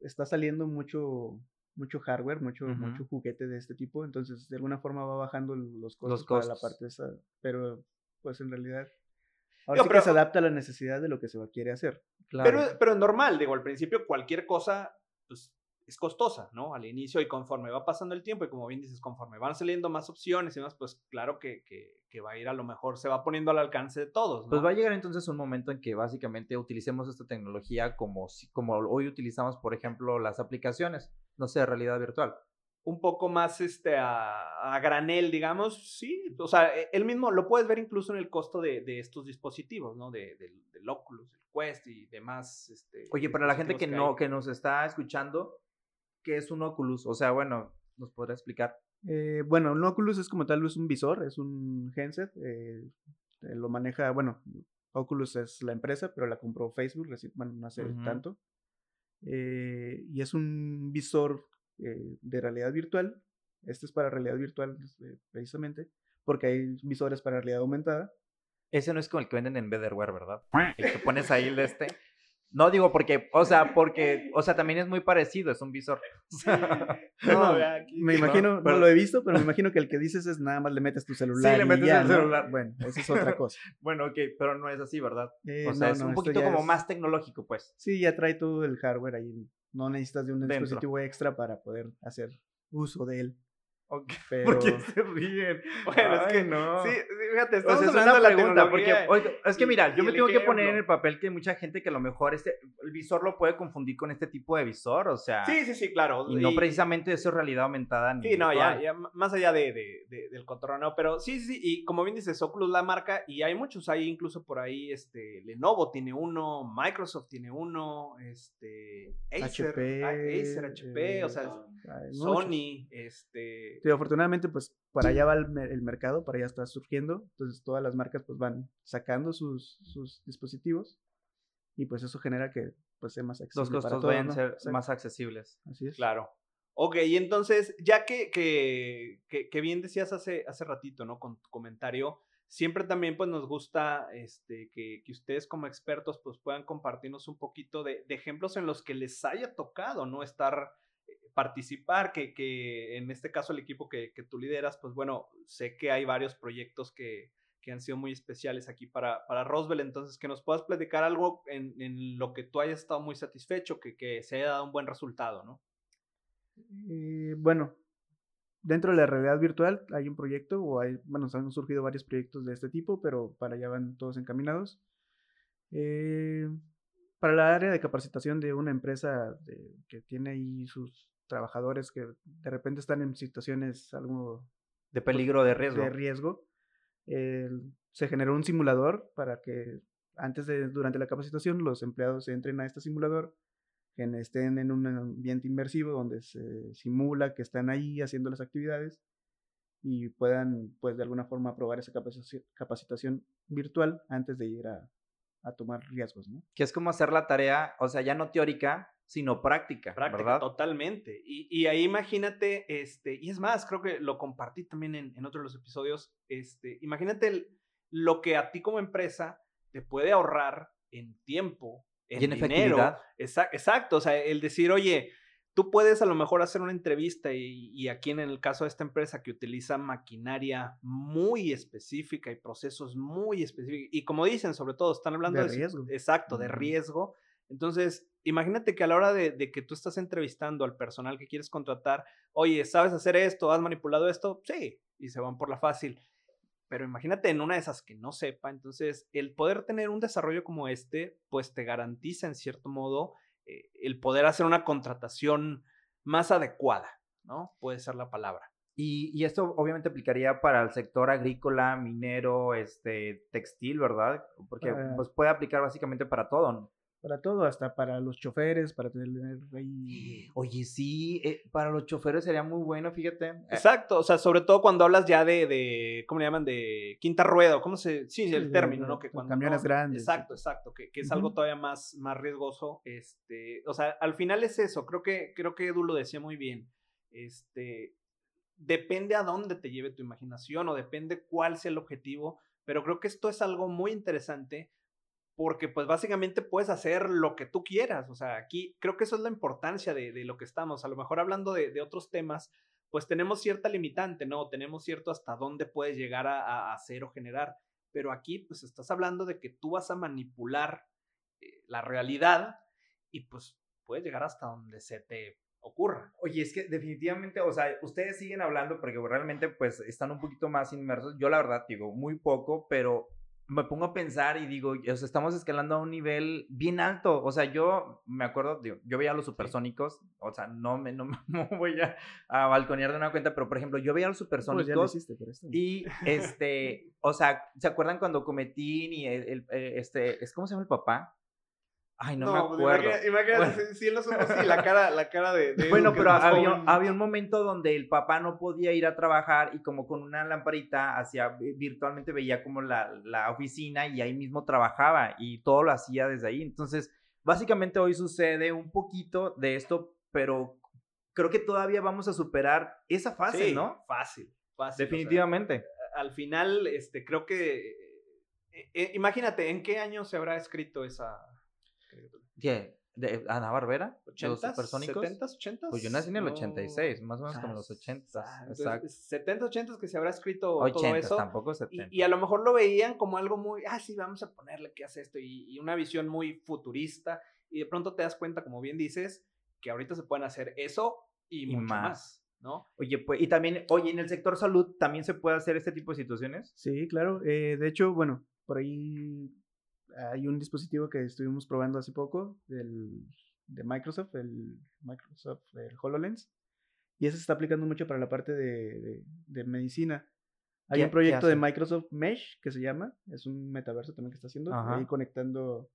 está saliendo mucho, mucho hardware, mucho, mucho juguete de este tipo, entonces de alguna forma va bajando los costos, Los para la costos. parte esa, pero pues en realidad ahora Digo, sí pero- que se adapta a la necesidad de lo que se va- quiere hacer. Pero, pero es normal, digo, al principio cualquier cosa, pues es costosa, ¿no? Al inicio y conforme va pasando el tiempo y como bien dices, conforme van saliendo más opciones y demás, pues claro que, que, que va a ir a lo mejor, se va poniendo al alcance de todos, ¿no? Pues va a llegar entonces un momento en que básicamente utilicemos esta tecnología como, como hoy utilizamos, por ejemplo, las aplicaciones, no sé, realidad virtual. un poco más este, a, a granel, digamos, sí. O sea, e- él mismo lo puedes ver incluso en el costo de, de estos dispositivos, ¿no? De, del, del Oculus, el Quest y demás. Este, Oye, para la gente que dispositivos no, hay. que nos está escuchando, ¿qué es un Oculus? O sea, bueno, ¿nos podrá explicar? Eh, bueno, un Oculus es como tal es un visor, es un headset, eh, eh, lo maneja, bueno, Oculus es la empresa, pero la compró Facebook, bueno, no hace tanto, Eh, y es un visor de realidad virtual, este es para realidad virtual precisamente, porque hay visores para realidad aumentada, Ese no es como el que venden en Betterware, ¿verdad? El que pones ahí el de este. No digo porque, o sea, porque, o sea, también es muy parecido, es un visor. No, me imagino, no, pero- lo he visto, pero me imagino que el que dices es nada más le metes tu celular. le y metes ya, el ¿no? celular. Bueno, eso es otra cosa. bueno, ok, pero no es así, ¿verdad? Eh, O sea, no, es no, un poquito como es- más tecnológico, pues. Sí, ya trae todo el hardware ahí. No necesitas de un Dentro. dispositivo extra para poder hacer uso de él. Ok. Pero ¿Por qué se ríen? Bueno, es que no. Sí, sí, fíjate, O estamos es una pregunta, porque oiga, es que mira, yo me tengo que poner en el papel que hay mucha gente que a lo mejor este el visor lo puede confundir con este tipo de visor, o sea, Sí, sí, sí, claro. y no precisamente eso es realidad aumentada ni Sí, no, ya, ya más allá de, de- de- del contorno, pero sí, sí, y como bien dices, Oculus la marca, y hay muchos, hay incluso por ahí, este, Lenovo tiene uno, Microsoft tiene uno, este, Acer, HP, Acer, HP, o sea. Sony, este, Sí, afortunadamente, pues para allá va el, el mercado, para allá está surgiendo. Entonces todas las marcas pues van sacando sus, sus dispositivos y pues eso genera que pues sea más accesible Los para costos todos, vayan a ¿no? ser Exacto. más accesibles. Así es. claro. Ok, y entonces, ya que, que, que, que bien decías hace, hace ratito, ¿no? Con tu comentario, siempre también pues nos gusta este, que, que ustedes como expertos pues puedan compartirnos un poquito de, de ejemplos en los que les haya tocado, ¿no? Estar, participar, que, que en este caso el equipo que, que tú lideras, pues bueno, sé que hay varios proyectos que, que han sido muy especiales aquí para, para Roswell, entonces que nos puedas platicar algo en, en lo que tú hayas estado muy satisfecho, que, que se haya dado un buen resultado, ¿no? Eh, bueno, dentro de la realidad virtual hay un proyecto, o hay, bueno, han surgido varios proyectos de este tipo, pero para allá van todos encaminados. Eh, para la área de capacitación de una empresa de- que tiene ahí sus trabajadores que de repente están en situaciones algo De peligro de riesgo. de riesgo, eh, se generó un simulador para que antes de, durante la capacitación, los empleados entren a este simulador, que estén en un ambiente inmersivo donde se simula que están ahí haciendo las actividades y puedan, pues, de alguna forma probar esa capacitación, capacitación virtual antes de ir a, a tomar riesgos, ¿no? Que es como hacer la tarea, o sea, ya no teórica, sino práctica, Práctica, ¿verdad? totalmente. Y, y ahí imagínate, este, y es más, creo que lo compartí también en, en otro de los episodios, este, imagínate el- lo que a ti como empresa te puede ahorrar en tiempo, en, Y en dinero. efectividad. Exacto, o sea, el decir, oye, tú puedes a lo mejor hacer una entrevista y, y aquí en el caso de esta empresa que utiliza maquinaria muy específica y procesos muy específicos, y como dicen, sobre todo, están hablando De de, riesgo. Exacto, de riesgo. Entonces, imagínate que a la hora de, de que tú estás entrevistando al personal que quieres contratar, oye, ¿sabes hacer esto? ¿Has manipulado esto? Sí, y se van por la fácil. Pero imagínate en una de esas que no sepa, entonces el poder tener un desarrollo como este, pues te garantiza en cierto modo eh, el poder hacer una contratación más adecuada, ¿no? Puede ser la palabra. Y, y esto obviamente aplicaría para el sector agrícola, minero, este, textil, ¿verdad? Porque pues, puede aplicar básicamente para todo. Para todo, hasta para los choferes, para tener ahí... Oye, sí, eh, para los choferes sería muy bueno, fíjate. Eh, Exacto, o sea, sobre todo cuando hablas ya de, de ¿cómo le llaman? De quinta rueda, ¿cómo se...? Sí, Sí, el término, de- ¿no? Que cuando camiones no- grandes, sí. Exacto, exacto, que, que es algo todavía más, más riesgoso. Este, o sea, al final es eso, creo que, creo que Edu lo decía muy bien. Este, depende a dónde te lleve tu imaginación o depende cuál sea el objetivo, pero creo que esto es algo muy interesante porque pues básicamente puedes hacer lo que tú quieras, o sea, aquí creo que eso es la importancia de, de lo que estamos, a lo mejor hablando de, de otros temas, pues tenemos cierta limitante, ¿no? Tenemos cierto hasta dónde puedes llegar a, a hacer o generar, pero aquí pues estás hablando de que tú vas a manipular eh, la realidad y pues puedes llegar hasta donde se te ocurra. Oye, es que definitivamente, o sea, ustedes siguen hablando porque realmente pues están un poquito más inmersos. Yo la verdad digo, muy poco, pero me pongo a pensar y digo, o sea, estamos escalando a un nivel bien alto. O sea, yo me acuerdo, digo, yo veía a los supersónicos, o sea, no me, no me voy a, a balconear de una cuenta, pero por ejemplo, yo veía a los Pues ya lo supersónicos hiciste, pero está bien. y este, o sea, ¿se acuerdan cuando Cometín y el, el, eh, este, es cómo se llama el papá? Ay, no, me pues, acuerdo. imagina- imagínate, Bueno. si, él los ojos, sí, la cara, la cara de, de Bueno, pero había, joven. había un momento donde el papá no podía ir a trabajar y como con una lamparita hacía vi- virtualmente veía como la, la oficina y ahí mismo trabajaba y todo lo hacía desde ahí. Entonces, básicamente hoy sucede un poquito de esto, pero creo que todavía vamos a superar esa fase, Sí, ¿no? Fácil, fácil. o sea, Definitivamente. al final, este, creo que. eh, eh, imagínate, ¿en qué año se habrá escrito esa. ¿De Ana Barbera? ¿Los 80s, supersónicos? 70s, 80s. Pues yo nací en el No. 86, más o menos como en los Ah, 80s. entonces, Exacto. 70, 80 que se habrá escrito todo 80, eso. tampoco 70. Y, y a lo mejor lo veían como algo muy, ah, sí, vamos a ponerle que hace esto, y, y una visión muy futurista, y de pronto te das cuenta, como bien dices, que ahorita se pueden hacer eso y, Y mucho más. más. ¿no? Oye, pues, y también, oye, en el sector salud también se puede hacer este tipo de situaciones. Sí, claro. eh, de hecho, bueno, por ahí hay un dispositivo que estuvimos probando hace poco del, de Microsoft, el Microsoft el HoloLens, y ese se está aplicando mucho para la parte de, de- de medicina. Hay ¿Qué- un proyecto de? Microsoft Mesh que se llama, es un metaverso también que está haciendo, Ajá. ahí conectando.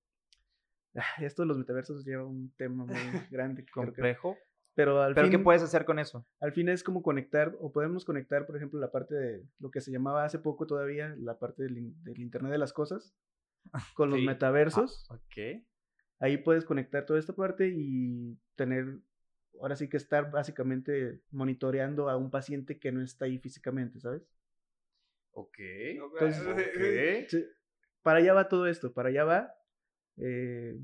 Esto de los metaversos lleva un tema muy grande. creo que- Complejo. pero al ¿Pero fin, qué puedes hacer con eso? al fin es como conectar, o podemos conectar, por ejemplo, la parte de lo que se llamaba hace poco todavía, la parte del Internet de las Cosas, con los Sí. metaversos. Ah, ok. Ahí puedes conectar toda esta parte y tener, ahora sí que estar básicamente monitoreando a un paciente que no está ahí físicamente, ¿sabes? Ok. Entonces. Sí, para allá va todo esto, para allá va. eh,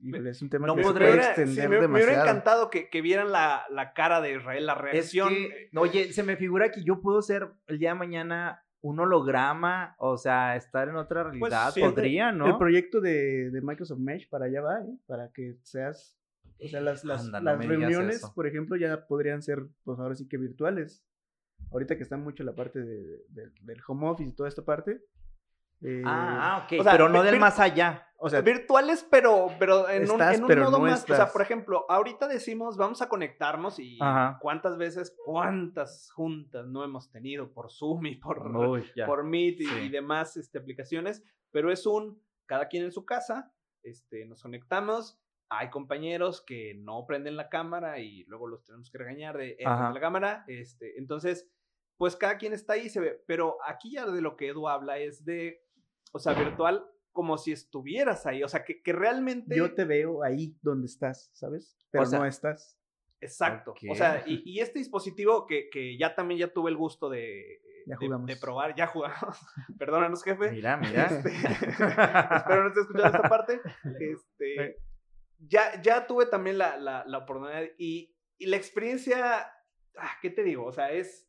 híjole, es un tema no que se podré- puede hubiera- sí, extender me, me hubiera demasiado. encantado que, que vieran la, la cara de Israel, la Es reacción. que, oye, se me figura que yo puedo ser el día de mañana un holograma, o sea, estar en otra realidad. sí, Podría, ¿no? El proyecto de, de Microsoft Mesh para allá va, ¿eh? para que seas, o sea, las, las, Anda, reuniones, por ejemplo, ya podrían ser, pues ahora sí que virtuales. Ahorita que está mucho la parte de, de- del home office y toda esta parte. eh, Ah, ok. o sea, pero no del más allá. O sea, virtuales, pero, pero en un, Estás, en un pero modo no más. O sea, estás. por ejemplo, ahorita decimos vamos a conectarnos y Ajá. cuántas veces, cuántas juntas no hemos tenido por Zoom y por, Uy, por Meet y, Sí. y demás este, aplicaciones, pero es un cada quien en su casa, este, nos conectamos. Hay compañeros que no prenden la cámara y luego los tenemos que regañar de eh, la cámara. Este, entonces, pues cada quien está ahí y se ve. Pero aquí ya de lo que Edu habla es de, o sea, virtual como si estuvieras ahí. O sea, que, que realmente. yo te veo ahí donde estás, ¿sabes? Pero sea, no estás. Exacto. O sea, y, y este dispositivo que, que ya también ya tuve el gusto de, Ya de- probar, ya jugamos. Perdónanos, jefe. Mira, mira. Este, espero no esté escuchando esta parte. Este, ya, ya tuve también la, la, la oportunidad y, y la experiencia, ah, ¿qué te digo? O sea, es,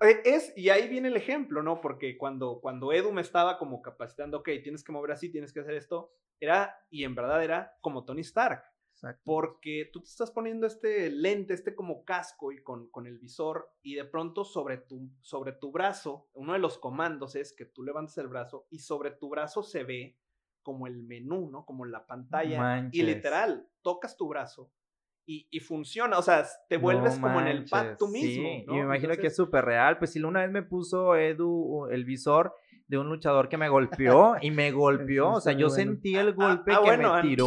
es, y ahí viene el ejemplo, ¿no? Porque cuando, cuando Edu me estaba como capacitando, ok, tienes que mover así, tienes que hacer esto, era, y en verdad era como Tony Stark Exacto. porque tú te estás poniendo este lente, este como casco y con, con el visor y de pronto sobre tu, sobre tu brazo, uno de los comandos es que tú levantes el brazo y sobre tu brazo se ve como el menú, ¿no? Como la pantalla y literal, tocas tu brazo y, y funciona, o sea, te vuelves No como en el pad tú mismo. sí, ¿no? Y me imagino que es Entonces, súper real. Pues sí, una vez me puso Edu el visor de un luchador que me golpeó y me golpeó. O sea, yo bueno. sentí el Ah, golpe ah, que bueno, me ah, tiró.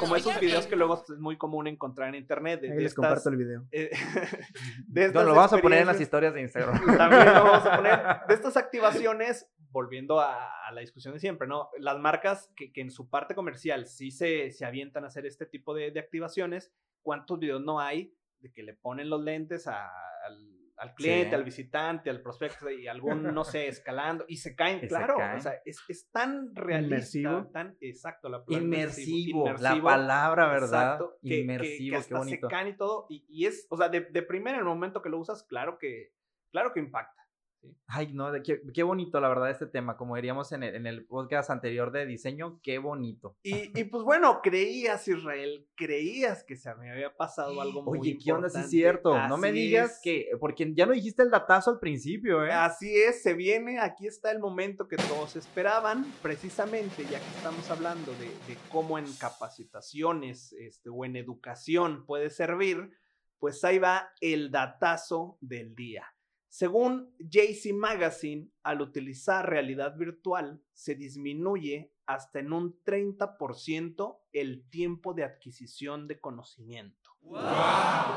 como esos videos que luego es muy común encontrar en internet. De, Ahí de les estas, comparto el video. eh, de No, lo vamos a poner en las historias de Instagram. También lo vamos a poner. De estas activaciones, volviendo a, a la discusión de siempre, ¿no? Las marcas que, que en su parte comercial sí se, se avientan a hacer este tipo de, de activaciones, ¿cuántos videos no hay de que le ponen los lentes a- al, al cliente, Sí. al visitante, al prospecto y algún, no sé, escalando y se caen? Y se claro, caen. o sea, es, es tan realista, Inmersivo. tan exacto, la palabra Inmersivo, la inmersivo, palabra, ¿verdad? Exacto, que- que- Inmersivo, que hasta qué bonito. se caen y todo. Y, y es, o sea, de, de primera, en el momento que lo usas, claro que, claro que impacta. Ay, no, qué, qué bonito, la verdad, este tema. Como diríamos en el, en el podcast anterior de diseño, qué bonito. Y, y pues bueno, creías, Israel, creías que se me había pasado algo muy Oye, ¿qué onda? Sí, es cierto. no me digas es. que. Porque ya no dijiste el datazo al principio, ¿eh? Así es, se viene, aquí está el momento que todos esperaban, precisamente ya que estamos hablando de, de cómo en capacitaciones este, o en educación puede servir, pues ahí va el datazo del día. Según JC Magazine, al utilizar realidad virtual se disminuye hasta en un 30% el tiempo de adquisición de conocimiento. ¿Qué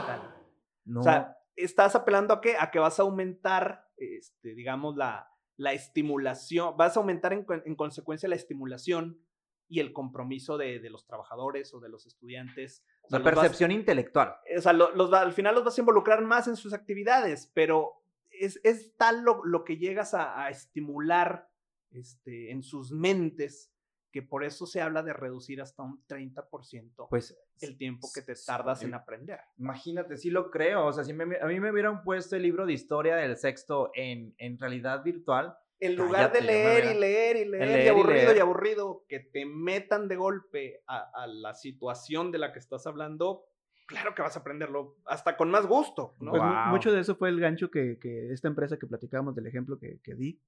tal? no. O sea, estás apelando a qué? A que vas a aumentar, este, digamos, la, la estimulación, vas a aumentar en, en consecuencia la estimulación y el compromiso de, de los trabajadores o de los estudiantes. O sea, la los vas- percepción intelectual. o sea, lo- los al final los vas a involucrar más en sus actividades, pero es, es tal lo, lo que llegas a, a estimular este, en sus mentes que por eso se habla de reducir hasta un 30% Pues el tiempo que te tardas en sí. aprender. Imagínate, sí lo creo. O sea, si me- a mí me hubieran puesto el libro de historia del sexto en, en realidad virtual, En lugar de Cállate, leer y leer y leer, y leer y aburrido y, leer. aburrido, que te metan de golpe a, a la situación de la que estás hablando, claro que vas a aprenderlo hasta con más gusto, ¿no? Pues Wow. mucho de eso fue el gancho que, que esta empresa que platicábamos del ejemplo que, que di,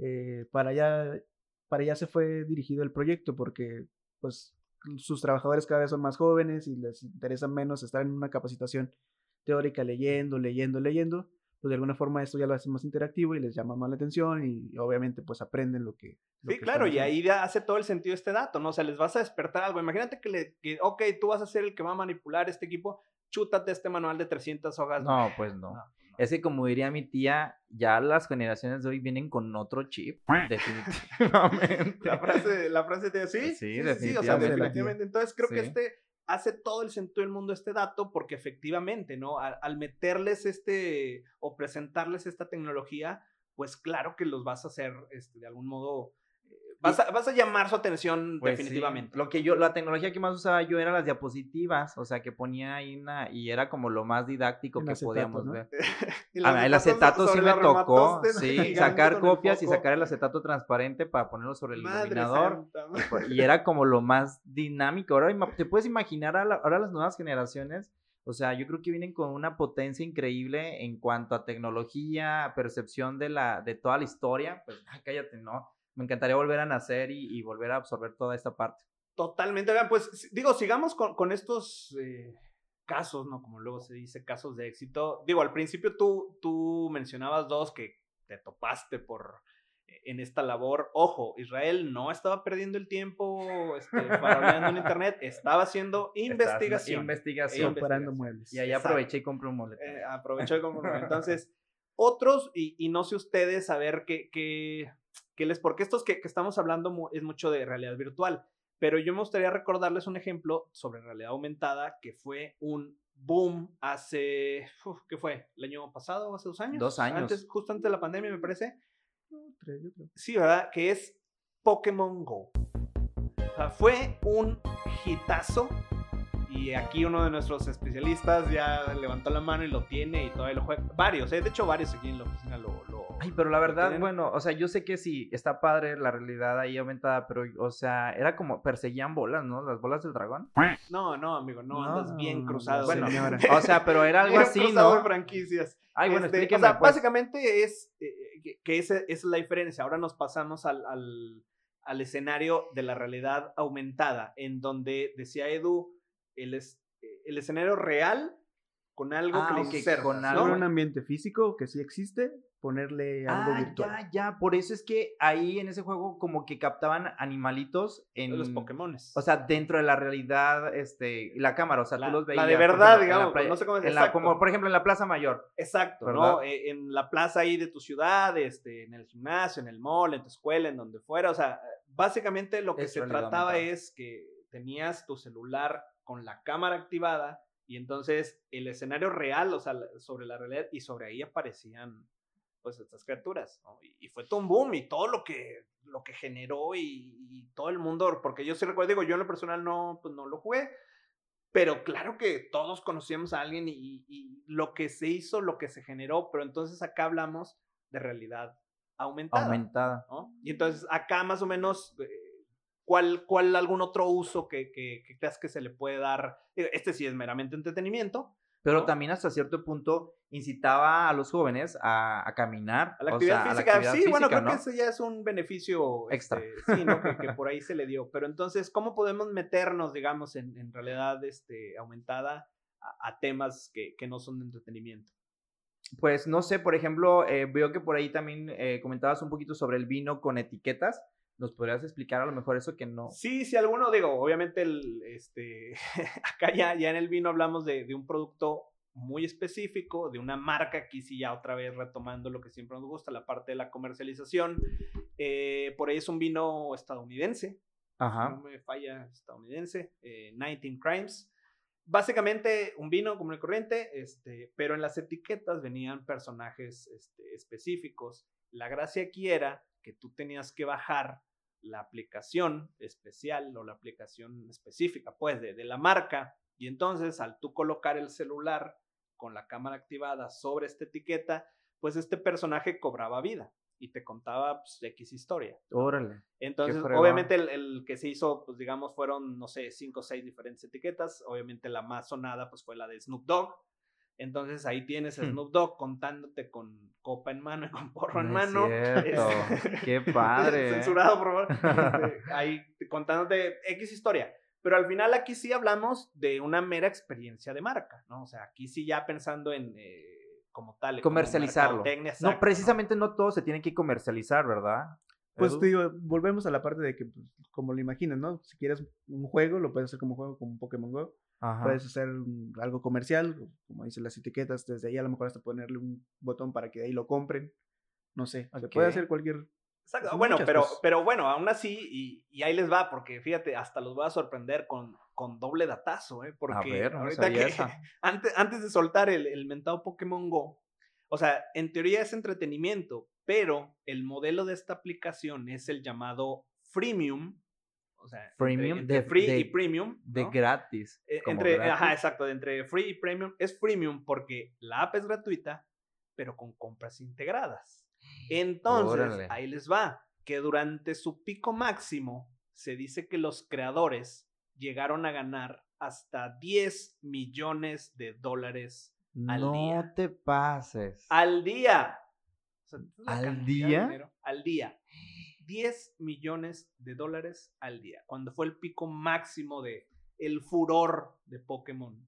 eh, para allá, para allá se fue dirigido el proyecto porque pues sus trabajadores cada vez son más jóvenes y les interesa menos estar en una capacitación teórica leyendo, leyendo, leyendo, pues de alguna forma esto ya lo hace más interactivo y les llama más la atención y obviamente pues aprenden lo que... lo Sí, que claro, y ahí hace todo el sentido este dato, ¿no? O sea, les vas a despertar algo. Imagínate que, le, que, ok, tú vas a ser el que va a manipular este equipo, chútate este manual de 300 hojas. no, pues no. No, Es que como diría mi tía, ya las generaciones de hoy vienen con otro chip, definitivamente. La frase, la frase te sí, Sí, sí, sí, sí, o sea, definitivamente. definitivamente. Entonces creo que este hace todo el sentido del mundo este dato porque efectivamente, ¿no? Al, meterles este o presentarles esta tecnología, pues claro que los vas a hacer este, de algún modo, vas, a, vas a llamar su atención Pues sí, definitivamente. Lo que yo, la tecnología que más usaba yo era las diapositivas, o sea, que ponía ahí una, y era como lo más didáctico que acetato, podíamos ¿no? ver. Ah, el acetato sí me tocó, sí, sacar copias y sacar el acetato transparente para ponerlo sobre el Madre iluminador. santa. Y era como lo más dinámico. Ahora te puedes imaginar a la- ahora las nuevas generaciones, o sea, yo creo que vienen con una potencia increíble en cuanto a tecnología, percepción de la de toda la historia. Pues, ay, cállate, no. Me encantaría volver a nacer y, y volver a absorber toda esta parte. Totalmente. Oigan, pues digo, sigamos con, con estos eh, casos, ¿no? Como luego se dice, casos de éxito. Digo, al principio tú, tú mencionabas dos que te topaste por eh, en esta labor. Ojo, Israel no estaba perdiendo el tiempo este, en internet, estaba haciendo investigación. Investigación. Comparando muebles. Y ahí Exacto. aproveché y compré un mole. Eh, aprovechó y compró. Entonces, otros, y, y no sé ustedes a ver qué, qué, qué les, porque estos que, que estamos hablando mu- es mucho de realidad virtual, pero yo me gustaría recordarles un ejemplo sobre realidad aumentada que fue un boom hace, uf, ¿qué fue? ¿El año pasado o hace dos años? Dos años. Antes, justo antes de la pandemia, me parece. Sí, ¿verdad? Que es Pokémon Go. O sea, fue un hitazo. Y aquí uno de nuestros especialistas ya levantó la mano y lo tiene y todavía lo juega. Varios, ¿eh? de hecho, varios aquí en la oficina lo. Ay, pero la verdad, tienen. bueno, o sea, yo sé que sí, está padre la realidad ahí aumentada, pero, o sea, era como perseguían bolas, ¿no? Las bolas del dragón. No, no, amigo, no, andas bien No, cruzado. Bueno, señora. o sea, pero era algo así, cruzado de ¿no? franquicias. Ay, bueno, Este, explíqueme, O sea, pues. básicamente es eh, que, que esa es la diferencia. Ahora nos pasamos al, al, al escenario de la realidad aumentada, en donde decía Edu, el, es, el escenario real con algo Ah, que le ok, insertas, con ¿no? algo. Era un ambiente físico que sí existe, ponerle algo Ah, virtual. ya, ya, por eso es que ahí en ese juego como que captaban animalitos en... Los Pokémones. O sea, dentro de la realidad, este, la cámara, o sea, La- tú los la veías. de verdad, ejemplo, digamos, playa- no sé cómo es, en la-. Como por ejemplo en la Plaza Mayor. Exacto, ¿verdad? ¿no? Eh, en la plaza ahí de tu ciudad, este, en el gimnasio, en el mall, en tu escuela, en donde fuera. O sea, básicamente lo que Es se trataba es que tenías tu celular con la cámara activada y entonces el escenario real, o sea, sobre la realidad y sobre ahí aparecían pues estas criaturas, ¿no? Y, y fue todo un boom y todo lo que, lo que generó y, y todo el mundo, porque yo sí recuerdo, digo, yo en lo personal no, pues no lo jugué, pero claro que todos conocíamos a alguien y, y lo que se hizo, lo que se generó, pero entonces acá hablamos de realidad aumentada. Aumentada. ¿no? Y entonces acá más o menos, eh, ¿cuál, cuál algún otro uso que, que, que creas que se le puede dar? Este sí es meramente entretenimiento, Pero también hasta cierto punto incitaba a los jóvenes a, a caminar. a la o actividad sea, a la física. actividad sí, bueno, creo que ese ya es un beneficio Extra. este, sí, ¿no? que, que por ahí se le dio. Pero entonces, ¿cómo podemos meternos, digamos, en, en realidad este, aumentada a, a temas que, que no son de entretenimiento? Pues no sé, por ejemplo, eh, veo que por ahí también eh, comentabas un poquito sobre el vino con etiquetas. ¿Nos podrías explicar a lo mejor eso que no? Sí, si alguno, digo, obviamente el, este, acá ya, ya en el vino hablamos de, de un producto muy específico, de una marca, aquí sí ya otra vez retomando lo que siempre nos gusta, la parte de la comercialización. Eh, por ahí es un vino estadounidense, Ajá. no me falla estadounidense, eh, 19 Crimes. Básicamente un vino como el corriente, este, pero en las etiquetas venían personajes este, específicos. La gracia aquí era que tú tenías que bajar la aplicación especial o la aplicación específica, pues, de, de la marca. Y entonces, al tú colocar el celular con la cámara activada sobre esta etiqueta, pues este personaje cobraba vida y te contaba pues, X historia. Órale. Entonces, obviamente el, el que se hizo, pues digamos, fueron, no sé, cinco o seis diferentes etiquetas. Obviamente la más sonada, pues fue la de Snoop Dogg. Entonces ahí tienes a Hmm. Snoop Dogg contándote con copa en mano y con porro en No es mano. cierto. Este, Qué padre. ¿eh? Censurado, por favor. Este, ahí contándote X historia. Pero al final aquí sí hablamos de una mera experiencia de marca, ¿no? O sea, aquí sí ya pensando en eh, como tal. como Comercializarlo. No, precisamente no todo se tiene que comercializar, ¿verdad? Pues te digo, volvemos a la parte de que, pues, como lo imaginas, ¿no? Si quieres un juego, lo puedes hacer como juego, como Pokémon Go. Ajá. Puedes hacer algo comercial, como dicen las etiquetas, desde ahí a lo mejor hasta ponerle un botón para que de ahí lo compren. No sé, se puede hacer cualquier... Exacto, Son Bueno, muchas pero, pero bueno, aún así, y, y ahí les va, porque fíjate, hasta los voy a sorprender con, con doble datazo, ¿eh? Porque A ver, no ahorita que, esa. antes, antes de soltar el, el mentado Pokémon Go, o sea, en teoría es entretenimiento, pero el modelo de esta aplicación es el llamado freemium, o sea, entre- Freemium, entre, de- free de- y premium. De ¿no? gratis. Como entre, gratis. ajá, exacto, de entre free y premium. Es premium porque la app es gratuita, pero con compras integradas. Entonces, Órale. ahí les va, que durante su pico máximo, se dice que los creadores llegaron a ganar hasta 10 millones de dólares al no día. te pases. al día. O sea, ¿Al día? Al día. 10 millones de dólares al día, cuando fue el pico máximo de el furor de Pokémon,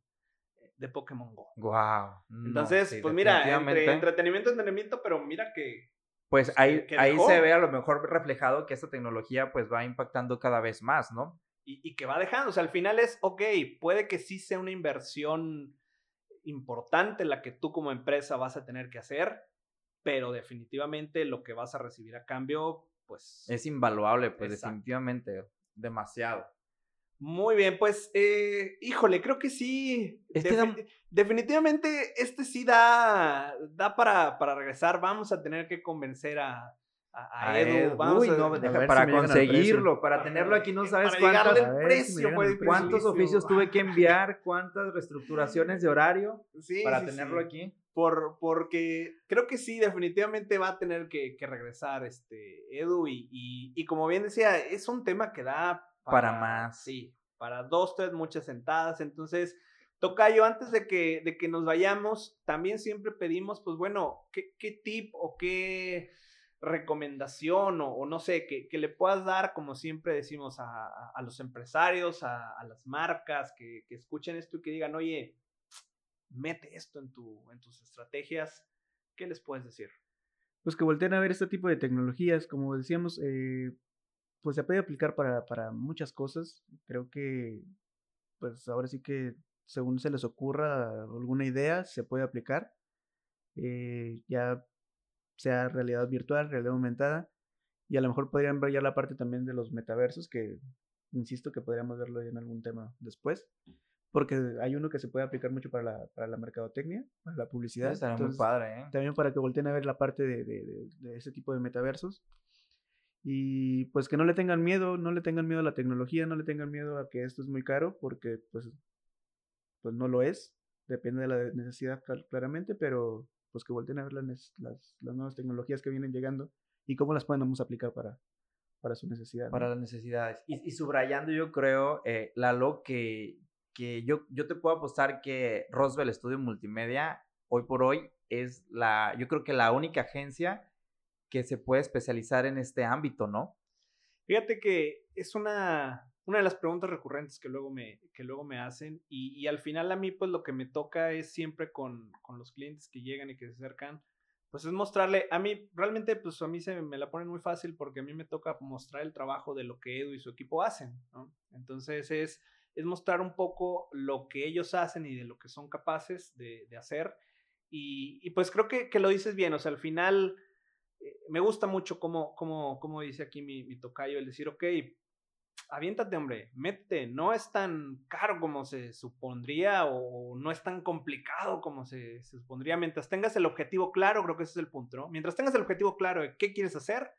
de Pokémon Go. Wow. Entonces, pues mira, entre entretenimiento entretenimiento, pero mira que pues pues, ahí, que- ahí se ve a lo mejor reflejado que esta tecnología pues va impactando cada vez más, ¿no? y, y que va dejando, o sea, al final es, ok, puede que sí sea una inversión importante la que tú como empresa vas a tener que hacer, pero definitivamente lo que vas a recibir a cambio, pues... Es invaluable, pues Exacto. definitivamente, demasiado. Muy bien, pues, eh, híjole, creo que sí. Este da- Definitivamente, este sí da, da para, para regresar. Vamos a tener que convencer a, a, Edu. Vamos uy, a, no, deja- para conseguirlo, para tenerlo aquí, no sabes si cuántos dificilísimo. oficios tuve que enviar, cuántas reestructuraciones de horario Sí, para sí, tenerlo sí. aquí. Por, porque creo que sí, definitivamente va a tener que, que regresar este Edu. Y, y, y como bien decía, es un tema que da Para más. Sí, para dos, tres, muchas sentadas. Entonces, Tocayo, antes de que, de que nos vayamos, también siempre pedimos, pues bueno, ¿qué, qué tip o qué recomendación o, o no sé, que, que le puedas dar, como siempre decimos, a, a- a los empresarios, a, a las marcas, que, que escuchen esto y que digan, oye, mete esto en, tu, en tus estrategias, ¿qué les puedes decir? Pues que volteen a ver este tipo de tecnologías, como decíamos, eh, pues se puede aplicar para, para muchas cosas. Creo que, pues ahora sí que según se les ocurra alguna idea, se puede aplicar. Eh, ya sea realidad virtual, realidad aumentada. Y a lo mejor podrían ver ya la parte también de los metaversos, que insisto que podríamos verlo en algún tema después. Porque hay uno que se puede aplicar mucho para la, para la mercadotecnia, para la publicidad. Estaría muy entonces- padre, ¿eh? también para que volteen a ver la parte de, de, de- de ese tipo de metaversos. Y pues que no le tengan miedo, no le tengan miedo a la tecnología, no le tengan miedo a que esto es muy caro, porque pues, pues no lo es, depende de la necesidad claramente, pero pues que volteen a ver las, las, las nuevas tecnologías que vienen llegando y cómo las podemos aplicar para, para su necesidad. ¿no? para las necesidades. Y, y subrayando, yo creo, eh, Lalo, que, que yo, yo te puedo apostar que Roswell Studio Multimedia, hoy por hoy, es la, yo creo que la única agencia que se puede especializar en este ámbito, ¿no? Fíjate que es una, una de las preguntas recurrentes que luego me, que luego me hacen y, y al final a mí pues lo que me toca es siempre con, con los clientes que llegan y que se acercan, pues es mostrarle, a mí realmente pues a mí se me la ponen muy fácil porque a mí me toca mostrar el trabajo de lo que Edu y su equipo hacen, ¿no? Entonces es, es mostrar un poco lo que ellos hacen y de lo que son capaces de, de hacer y, y pues creo que, que lo dices bien, o sea, al final eh, me gusta mucho cómo, cómo, cómo dice aquí mi, mi tocayo, el decir, ok, aviéntate, hombre, métete, no es tan caro como se supondría o no es tan complicado como se, se supondría. Mientras tengas el objetivo claro, creo que ese es el punto, ¿no? Mientras tengas el objetivo claro de qué quieres hacer,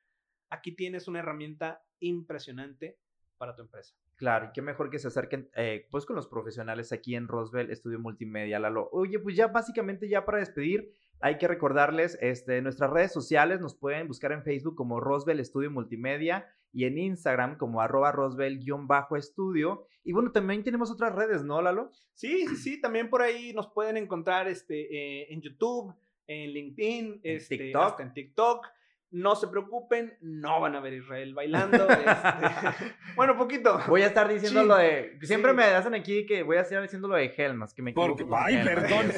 aquí tienes una herramienta impresionante para tu empresa. Claro, y qué mejor que se acerquen eh, pues con los profesionales aquí en Roswell Estudio Multimedia, Lalo. Oye, pues ya básicamente ya para despedir, hay que recordarles este, nuestras redes sociales, nos pueden buscar en Facebook como Roswell Estudio Multimedia y en Instagram como arroba Roswell-estudio. Y bueno, también tenemos otras redes, ¿no, Lalo? Sí, sí, sí, también por ahí nos pueden encontrar este, eh, en YouTube, en LinkedIn, este, TikTok. hasta en TikTok. No se preocupen, no van a ver a Israel bailando. este, bueno, poquito. Voy a estar diciendo Sí, lo de... Siempre sí. me hacen aquí que voy a estar diciendo lo de Helmas, que me Porque, ay, Helmas. perdón,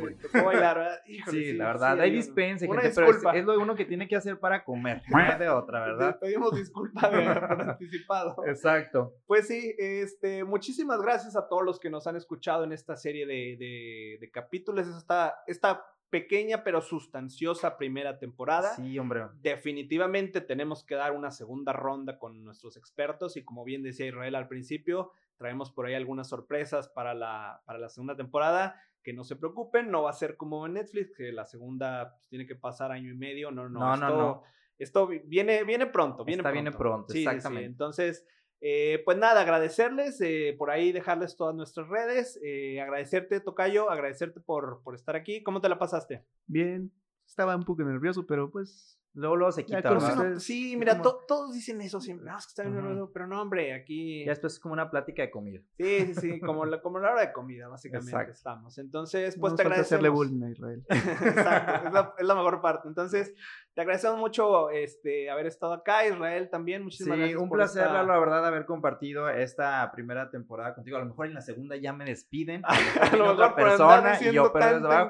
güey. tocó bailar, ¿verdad? Híjole, Sí, la verdad, sí hay dispense, gente, pero es, disculpa. es lo uno que tiene que hacer para comer, no de otra, ¿verdad? Pedimos disculpas de- por anticipado. Exacto. Pues sí, este, muchísimas gracias a todos los que nos han escuchado en esta serie de, de- de capítulos, esta, esta pequeña pero sustanciosa primera temporada. Sí, hombre. Definitivamente tenemos que dar una segunda ronda con nuestros expertos y como bien decía Israel al principio, traemos por ahí algunas sorpresas para la, para la segunda temporada. Que no se preocupen, no va a ser como en Netflix, que la segunda pues, tiene que pasar año y medio. No, no, No, esto, no. Esto vi- viene, viene pronto, viene Está, pronto. viene pronto, Sí, sí, sí. exactamente. Entonces, eh, pues nada, agradecerles, eh, por ahí dejarles todas nuestras redes, eh, agradecerte, Tocayo, agradecerte por, por estar aquí. ¿Cómo te la pasaste? Bien, estaba un poco nervioso, pero pues Luego, luego se quita. No, sí, Sí, mira, como- to- todos dicen eso siempre, no, es que está bien Ujú. nervioso", pero no, hombre, aquí... Ya después es como una plática de comida. Sí, sí, sí, como la, como la hora de comida, básicamente Exacto. estamos. Entonces, no pues nos te agradecemos. hacerle bullying a Israel. Exacto, es la, es la mejor parte. Entonces, te agradecemos mucho este, haber estado acá, Israel también, muchísimas Sí, gracias. un por placer, esta- la verdad, haber compartido esta primera temporada contigo. A lo mejor en la segunda ya me despiden. A lo otra mejor por andar persona y yo pero.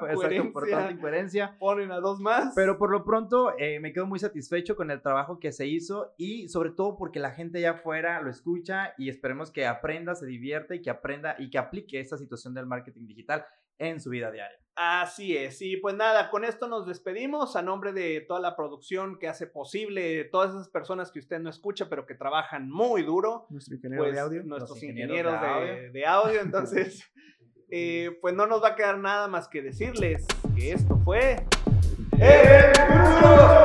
Exacto, por tanta incoherencia. Ponen a dos más. Pero por lo pronto eh, me quedo muy satisfecho con el trabajo que se hizo y sobre todo porque la gente allá afuera lo escucha y esperemos que aprenda, se divierta y que aprenda y que aplique esta situación del marketing digital en su vida diaria. Así es, y pues nada, con esto nos despedimos a nombre de toda la producción que hace posible, todas esas personas que usted no escucha, pero que trabajan muy duro, Nuestro ingeniero pues de audio. nuestros ingenieros, ingenieros de de, audio. de audio, entonces, eh, pues no nos va a quedar nada más que decirles que esto fue... ¡El!